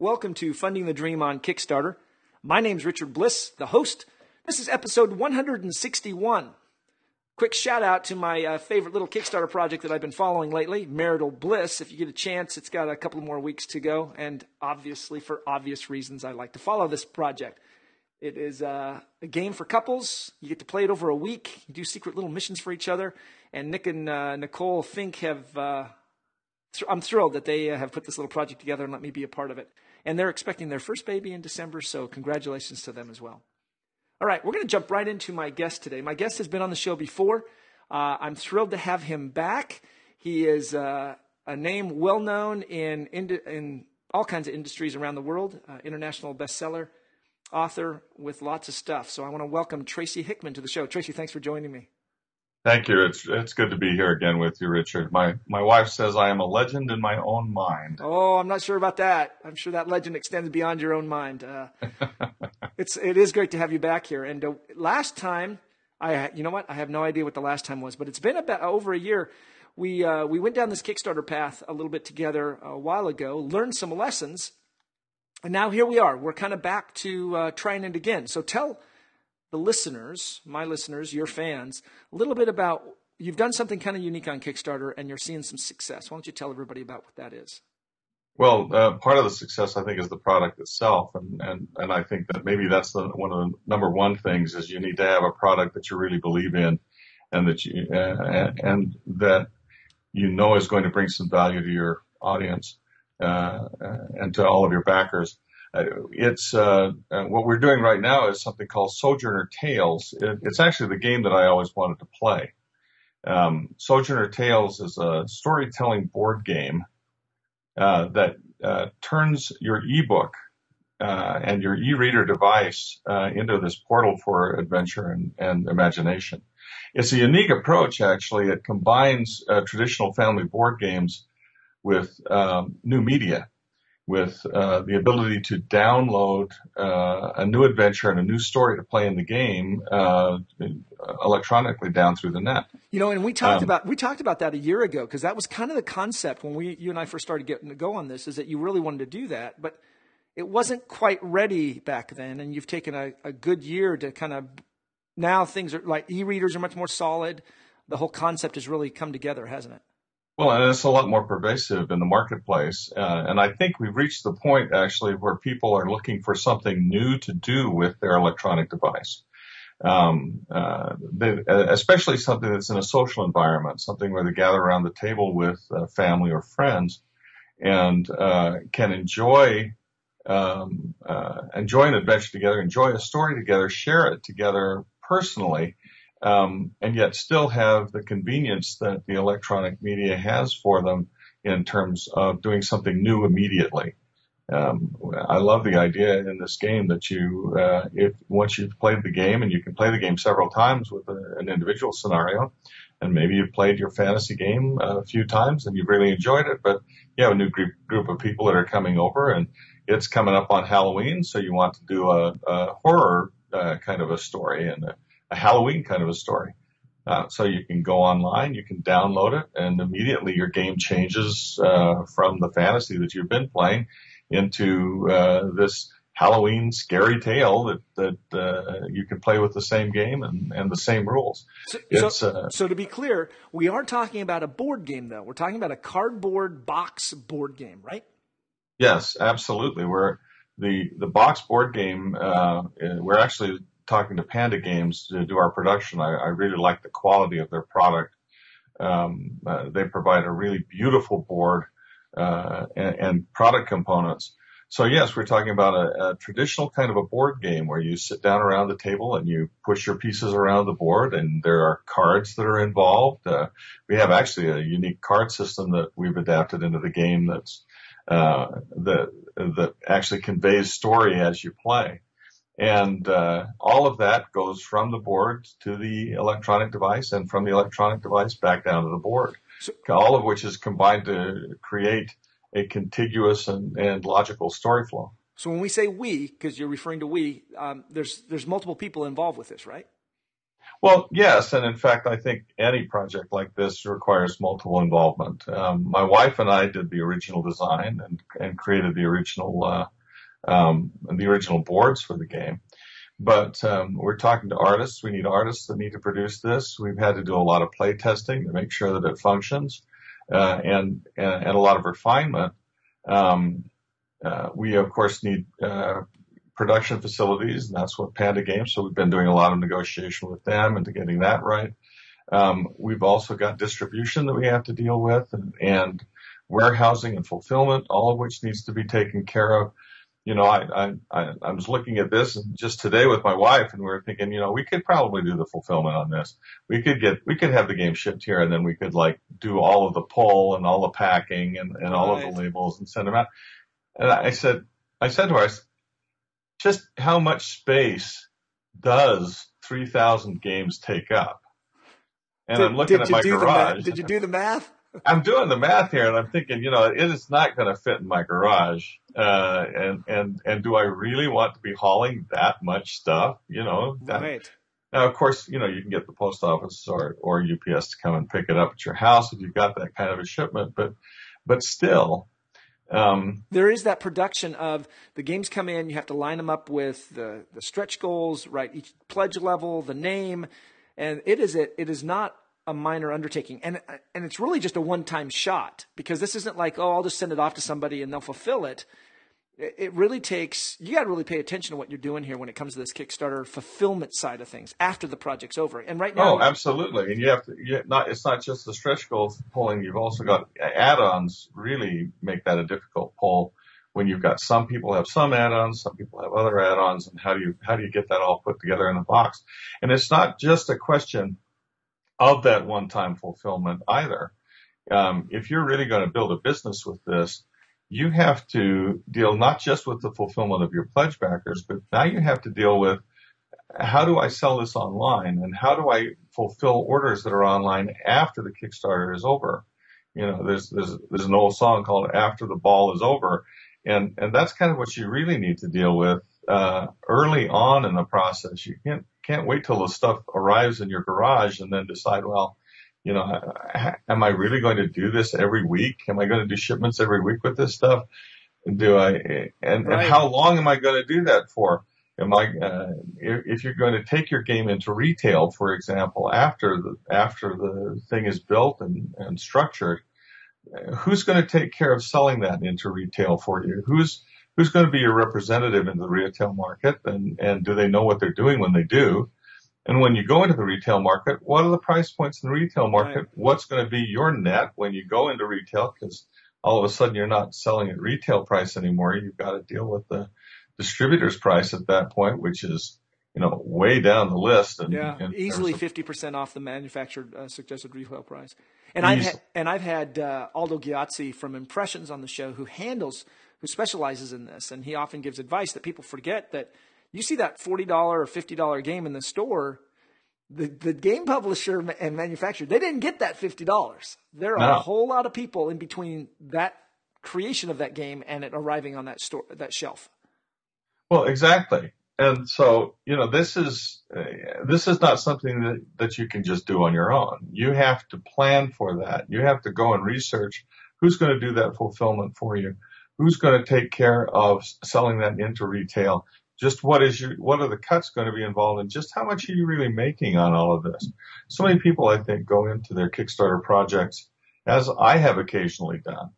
Welcome to Funding the Dream on Kickstarter. My name's Richard Bliss, the host. This is episode 161. Quick shout out to my uh, favorite little Kickstarter project that I've been following lately, Marital Bliss. If you get a chance, it's got a couple more weeks to go, and obviously, for obvious reasons, I like to follow this project. It is uh, a game for couples. You get to play it over a week. You do secret little missions for each other. And Nick and uh, Nicole Fink have. Uh, I'm thrilled that they uh, have put this little project together and let me be a part of it. And they're expecting their first baby in December, so congratulations to them as well. All right, we're going to jump right into my guest today. My guest has been on the show before. Uh, I'm thrilled to have him back. He is uh, a name well known in, in, in all kinds of industries around the world, uh, international bestseller author with lots of stuff. So I want to welcome Tracy Hickman to the show. Tracy, thanks for joining me. Thank you. It's it's good to be here again with you, Richard. My my wife says I am a legend in my own mind. Oh, I'm not sure about that. I'm sure that legend extends beyond your own mind. Uh, it's it is great to have you back here. And uh, last time, I you know what? I have no idea what the last time was, but it's been about over a year. We uh, we went down this Kickstarter path a little bit together a while ago, learned some lessons, and now here we are. We're kind of back to uh, trying it again. So tell the listeners, my listeners, your fans, a little bit about you've done something kind of unique on Kickstarter and you're seeing some success. Why don't you tell everybody about what that is? Well, uh, part of the success, I think, is the product itself, and and and I think that maybe that's the one of the number one things is you need to have a product that you really believe in, and that you uh, and that you know is going to bring some value to your audience uh, and to all of your backers. Uh, it's uh, uh, what we're doing right now is something called Sojourner Tales. It, it's actually the game that I always wanted to play. Um, Sojourner Tales is a storytelling board game uh, that uh, turns your ebook uh, and your e-reader device into this portal for adventure and, and, imagination. It's a unique approach, actually. It combines traditional family board games with um, new media with uh, the ability to download uh, a new adventure and a new story to play in the game uh, electronically down through the net. You know, and we talked um, about we talked about that a year ago because that was kind of the concept when we you and I first started getting to go on this is that you really wanted to do that, but it wasn't quite ready back then, and you've taken a, a good year to kind of now things are like e-readers are much more solid. The whole concept has really come together, hasn't it? Well, and it's a lot more pervasive in the marketplace. Uh, and I think we've reached the point actually where people are looking for something new to do with their electronic device. Um, uh, they, especially something that's in a social environment, something where they gather around the table with uh, family or friends and uh, can enjoy um, uh, enjoy an adventure together, enjoy a story together, share it together personally, um, and yet still have the convenience that the electronic media has for them in terms of doing something new immediately. Um, I love the idea in this game that you, uh, if once you've played the game and you can play the game several times with a, an individual scenario, and maybe you've played your fantasy game a few times and you've really enjoyed it, but you have a new group group of people that are coming over and it's coming up on Halloween, so you want to do a, a horror uh, kind of a story and Halloween kind of a story. Uh, so you can go online, you can download it, and immediately your game changes uh, from the fantasy that you've been playing into uh, this Halloween scary tale that that uh, you can play with the same game and, and the same rules. So, so, uh, so, to be clear, we aren't talking about a board game though. We're talking about a cardboard box board game, right? Yes, absolutely. We're the the box board game. Uh, we're actually talking to Panda Games to do our production, I, I really like the quality of their product. Um, uh, they provide a really beautiful board uh, and, and, product components. So yes, we're talking about a, a, traditional kind of a board game where you sit down around the table and you push your pieces around the board, and there are cards that are involved. Uh, we have actually a unique card system that we've adapted into the game that's uh, that that actually conveys story as you play. And uh, all of that goes from the board to the electronic device and from the electronic device back down to the board. So, all of which is combined to create a contiguous and, and logical story flow. So when we say we, because you're referring to we, um, there's there's multiple people involved with this, right? Well, yes, and in fact, I think any project like this requires multiple involvement. Um, my wife and I did the original design and, and created the original uh, um, the original boards for the game. But um, we're talking to artists. We need artists that need to produce this. We've had to do a lot of play testing to make sure that it functions, uh, and, and, and a lot of refinement. Um, uh, we of course need uh, production facilities, and that's what Panda Games. So we've been doing a lot of negotiation with them into getting that right. Um, we've also got distribution that we have to deal with, and, and warehousing and fulfillment, all of which needs to be taken care of you know, I, I, I was looking at this just today with my wife and we were thinking, you know, we could probably do the fulfillment on this. We could get, we could have the game shipped here and then we could like do all of the pull and all the packing and, and all right. of the labels and send them out. And I said, I said to her, just how much space does 3,000 games take up? And did, I'm looking at my garage. Did you do the math? I'm doing the math here, and I'm thinking, you know, it is not going to fit in my garage. Uh, and and and do I really want to be hauling that much stuff? You know, that, right. Now, of course, you know, you can get the post office or or UPS to come and pick it up at your house if you've got that kind of a shipment. But but still, um, there is that production of the games come in. You have to line them up with the the stretch goals, right? Each pledge level, the name, and it is it. It is not a minor undertaking. And, and it's really just a one time shot because this isn't like, oh, I'll just send it off to somebody and they'll fulfill it. It really takes, you got to really pay attention to what you're doing here when it comes to this Kickstarter fulfillment side of things after the project's over. And right now. Oh, absolutely. And you have to, you not, it's not just the stretch goals pulling. You've also got add-ons really make that a difficult pull when you've got some people have some add-ons, some people have other add-ons, and how do you how do you get that all put together in a box? And it's not just a question of that one-time fulfillment either. Um, if you're really going to build a business with this, you have to deal not just with the fulfillment of your pledge backers, but now you have to deal with how do I sell this online and how do I fulfill orders that are online after the Kickstarter is over? You know, there's there's there's an old song called "After the Ball Is Over," and and that's kind of what you really need to deal with uh, early on in the process. You can't can't wait till the stuff arrives in your garage and then decide, well, you know, am I really going to do this every week? Am I going to do shipments every week with this stuff? Do I, and, right. and how long am I going to do that for? Am I, uh, if you're going to take your game into retail, for example, after the, after the thing is built and, and structured, who's going to take care of selling that into retail for you? Who's, who's going to be your representative in the retail market and, and do they know what they're doing when they do? And when you go into the retail market, what are the price points in the retail market? Right. What's going to be your net when you go into retail? Because all of a sudden you're not selling at retail price anymore. You've got to deal with the distributor's price at that point, which is, you know, way down the list. And, yeah, and easily fifty percent off the manufactured uh, suggested retail price. And I've had, and I've had uh, Aldo Ghiozzi from Impressions on the show who handles who specializes in this, and he often gives advice that people forget that you see that forty dollar or fifty dollar game in the store. The, the game publisher and manufacturer they didn't get that fifty dollars. There are no. a whole lot of people in between that creation of that game and it arriving on that store that shelf. Well, exactly. And so, you know, this is uh, this is not something that, that you can just do on your own. You have to plan for that. You have to go and research who's going to do that fulfillment for you who's going to take care of selling that into retail? Just what is your, what are the cuts going to be involved and just how much are you really making on all of this? So many people, I think, go into their Kickstarter projects, as I have occasionally done,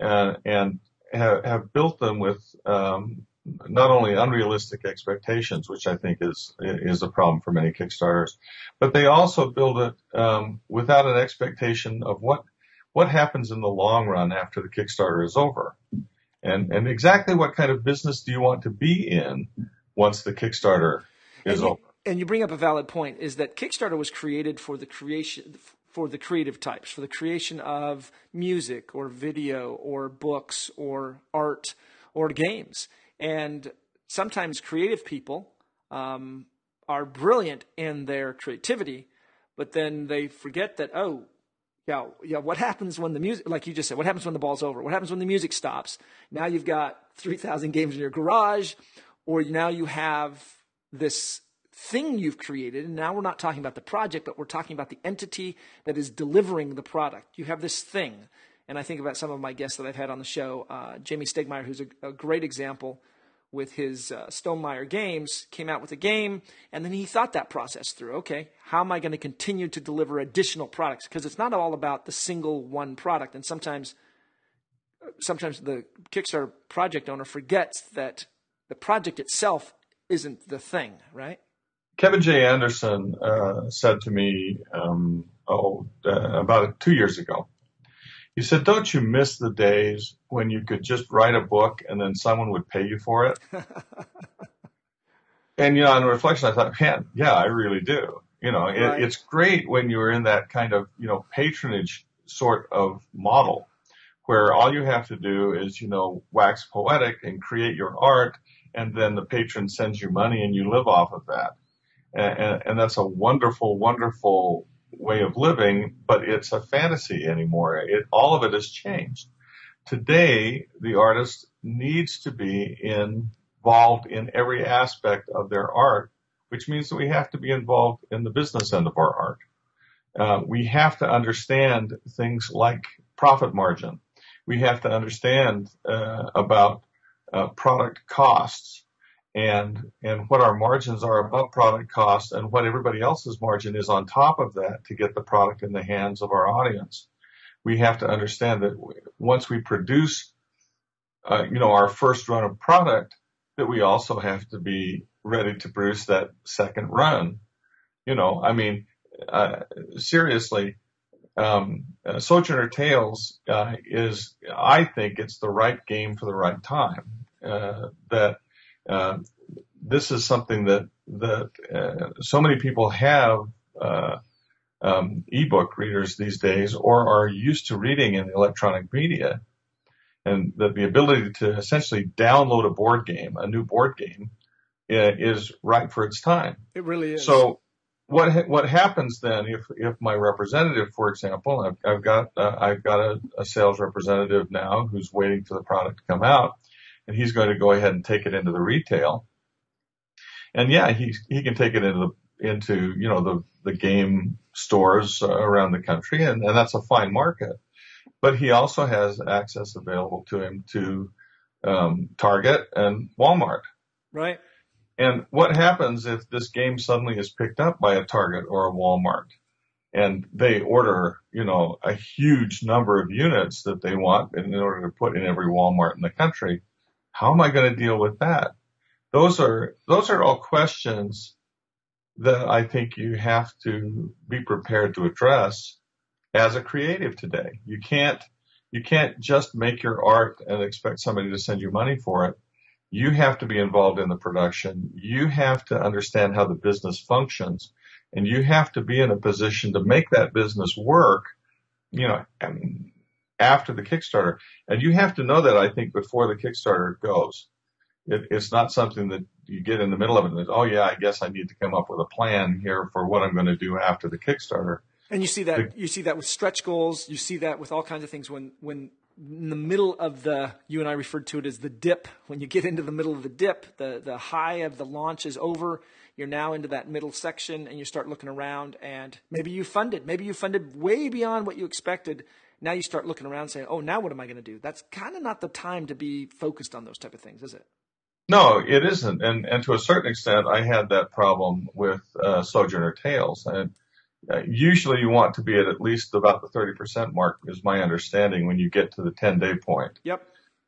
and, and have, have built them with, um, not only unrealistic expectations, which I think is is a problem for many Kickstarters, but they also build it um, without an expectation of what what happens in the long run after the Kickstarter is over and and exactly what kind of business do you want to be in once the Kickstarter is and you, over? And you bring up a valid point: is that Kickstarter was created for the creation for the creative types, for the creation of music or video or books or art or games, and sometimes creative people um, are brilliant in their creativity, but then they forget that oh yeah, yeah. What happens when the music, like you just said, what happens when the ball's over? What happens when the music stops? Now you've got 3,000 games in your garage, or now you have this thing you've created. And now we're not talking about the project, but we're talking about the entity that is delivering the product. You have this thing. And I think about some of my guests that I've had on the show. Uh, Jamey Stegmaier, who's a, a, great example with his uh, Stonemaier games, came out with a game, and then he thought that process through. Okay, how am I going to continue to deliver additional products? Because it's not all about the single one product. And sometimes, sometimes the Kickstarter project owner forgets that the project itself isn't the thing, right? Kevin J. Anderson uh, said to me, um, oh, uh, about two years ago, he said, Don't you miss the days when you could just write a book and then someone would pay you for it? and, you know, on reflection, I thought, man, yeah, I really do. You know, right. it, it's great when you're in that kind of, you know, patronage sort of model where all you have to do is, you know, wax poetic and create your art, and then the patron sends you money and you live off of that. And, and, and that's a wonderful, wonderful way of living, but it's a fantasy anymore. It, all of it has changed. Today, the artist needs to be involved in every aspect of their art, which means that we have to be involved in the business end of our art. Uh, we have to understand things like profit margin. We have to understand uh, about uh, product costs and and what our margins are above product cost and what everybody else's margin is on top of that to get the product in the hands of our audience. We have to understand that once we produce, uh, you know, our first run of product, that we also have to be ready to produce that second run. You know, I mean, uh, seriously, um, uh, Sojourner Tales uh, is, I think, it's the right game for the right time. Uh, that uh, this is something that that uh, so many people have uh, um, ebook readers these days, or are used to reading in the electronic media, and that the ability to essentially download a board game, a new board game, uh, is right for its time. It really is. So. What ha- what happens then if if my representative, for example, I've, I've got uh, I've got a, a sales representative now who's waiting for the product to come out, and he's going to go ahead and take it into the retail. And yeah, he he can take it into the into you know the the game stores uh, around the country, and, and that's a fine market. But he also has access available to him to um, Target and Walmart. Right. And what happens if this game suddenly is picked up by a Target or a Walmart? and they order, you know, a huge number of units that they want in order to put in every Walmart in the country. How am I going to deal with that? Those are those are all questions that I think you have to be prepared to address as a creative today. You can't you can't just make your art and expect somebody to send you money for it. You have to be involved in the production. You have to understand how the business functions and you have to be in a position to make that business work, you know, after the Kickstarter. And you have to know that, I think, before the Kickstarter goes. It, it's not something that you get in the middle of it and oh yeah, I guess I need to come up with a plan here for what I'm going to do after the Kickstarter. And you see that the, you see that with stretch goals. You see that with all kinds of things. When when in the middle of the you and I referred to it as the dip. When you get into the middle of the dip, the the high of the launch is over. You're now into that middle section, and you start looking around. And maybe you funded. Maybe you funded way beyond what you expected now you start looking around saying, oh, now what am I going to do? That's kind of not the time to be focused on those type of things, is it? No, it isn't. And, and to a certain extent, I had that problem with uh, Sojourner Tales. And uh, usually you want to be at at least about the 30% mark is my understanding when you get to the 10 day point. Yep.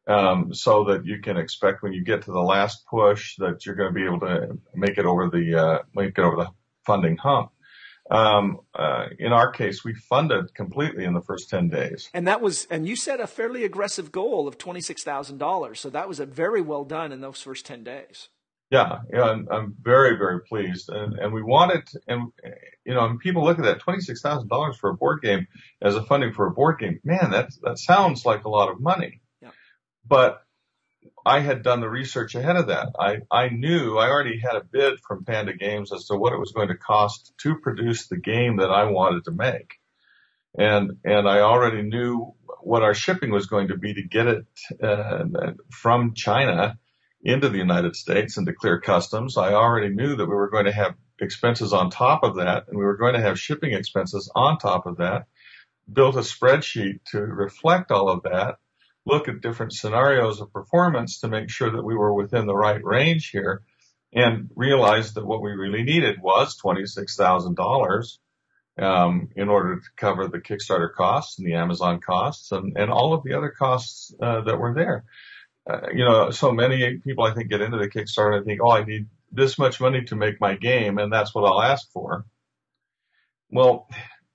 Um, so that you can expect when you get to the last push that you're going to be able to make it over the, uh, make it over the funding hump. Um, uh, in our case, we funded completely in the first 10 days. And that was, and you set a fairly aggressive goal of $26,000. So that was a very well done in those first 10 days. Yeah, yeah, I'm, I'm very, very pleased. And, and we wanted, and, you know, and people look at that $26,000 for a board game as a funding for a board game. Man, that, that sounds like a lot of money. Yeah. But I had done the research ahead of that. I, I knew I already had a bid from Panda Games as to what it was going to cost to produce the game that I wanted to make. And, and I already knew what our shipping was going to be to get it uh, from China into the United States and to clear customs. I already knew that we were going to have expenses on top of that, and we were going to have shipping expenses on top of that. Built a spreadsheet to reflect all of that, look at different scenarios of performance to make sure that we were within the right range here, and realized that what we really needed was $26,000 um, in order to cover the Kickstarter costs and the Amazon costs and, and all of the other costs uh, that were there. Uh, you know, so many people I think get into the Kickstarter and think, oh, I need this much money to make my game, and that's what I'll ask for. Well,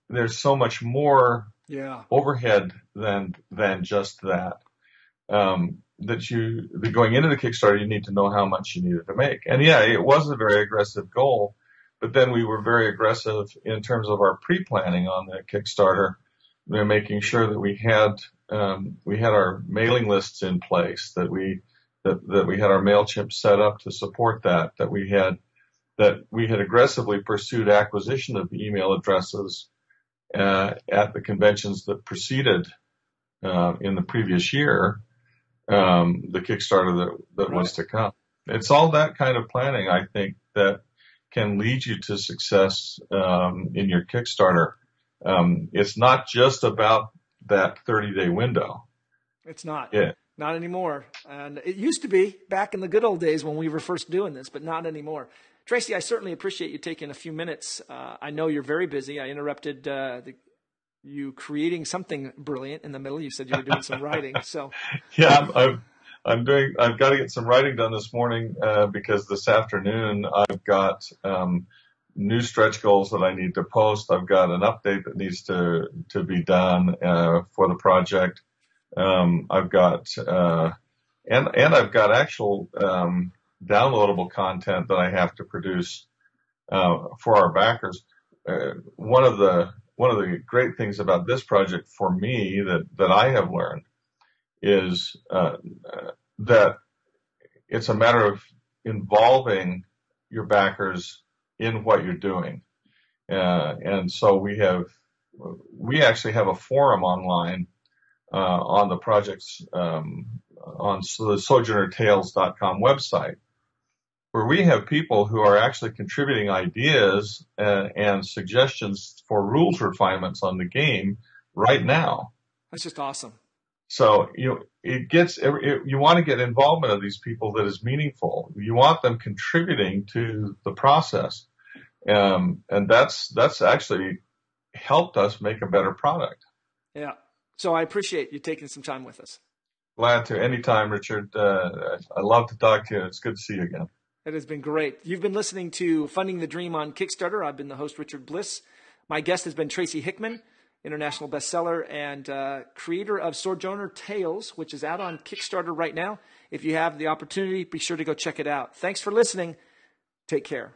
there's so much more yeah. overhead than than just that. Um, that you that going into the Kickstarter, you need to know how much you needed to make. And yeah, it was a very aggressive goal, but then we were very aggressive in terms of our pre-planning on the Kickstarter, making sure that we had um, we had our mailing lists in place, that we that, that we had our Mailchimp set up to support that, that we had that we had aggressively pursued acquisition of email addresses uh, at the conventions that preceded uh, in the previous year um, the Kickstarter that that right. was to come. It's all that kind of planning, I think, that can lead you to success um, in your Kickstarter. Um, it's not just about that 30 day window. It's not. Yeah. Not anymore. And it used to be back in the good old days when we were first doing this, but not anymore. Tracy, I certainly appreciate you taking a few minutes. Uh, I know you're very busy. I interrupted uh, the, you creating something brilliant in the middle. You said you were doing some writing. So yeah, I'm, I'm, I'm, doing. I've got to get some writing done this morning uh, because this afternoon I've got um, new stretch goals that I need to post. I've got an update that needs to to be done uh, for the project. Um, I've got uh, and and I've got actual um, downloadable content that I have to produce uh, for our backers. Uh, one of the one of the great things about this project for me that that I have learned is uh, that it's a matter of involving your backers in what you're doing. Uh, and so we have, we actually have a forum online uh, on the project's um, on the sojournertales.com website where we have people who are actually contributing ideas and, and suggestions for rules refinements on the game right now. That's just awesome. So you know, it gets it, you want to get involvement of these people that is meaningful. You want them contributing to the process, um, and that's that's actually helped us make a better product. Yeah. So I appreciate you taking some time with us. Glad to. Anytime, Richard. Uh, I love to talk to you. It's good to see you again. It has been great. You've been listening to Funding the Dream on Kickstarter. I've been the host, Richard Bliss. My guest has been Tracy Hickman, international bestseller and uh, creator of Sojourner Tales, which is out on Kickstarter right now. If you have the opportunity, be sure to go check it out. Thanks for listening. Take care.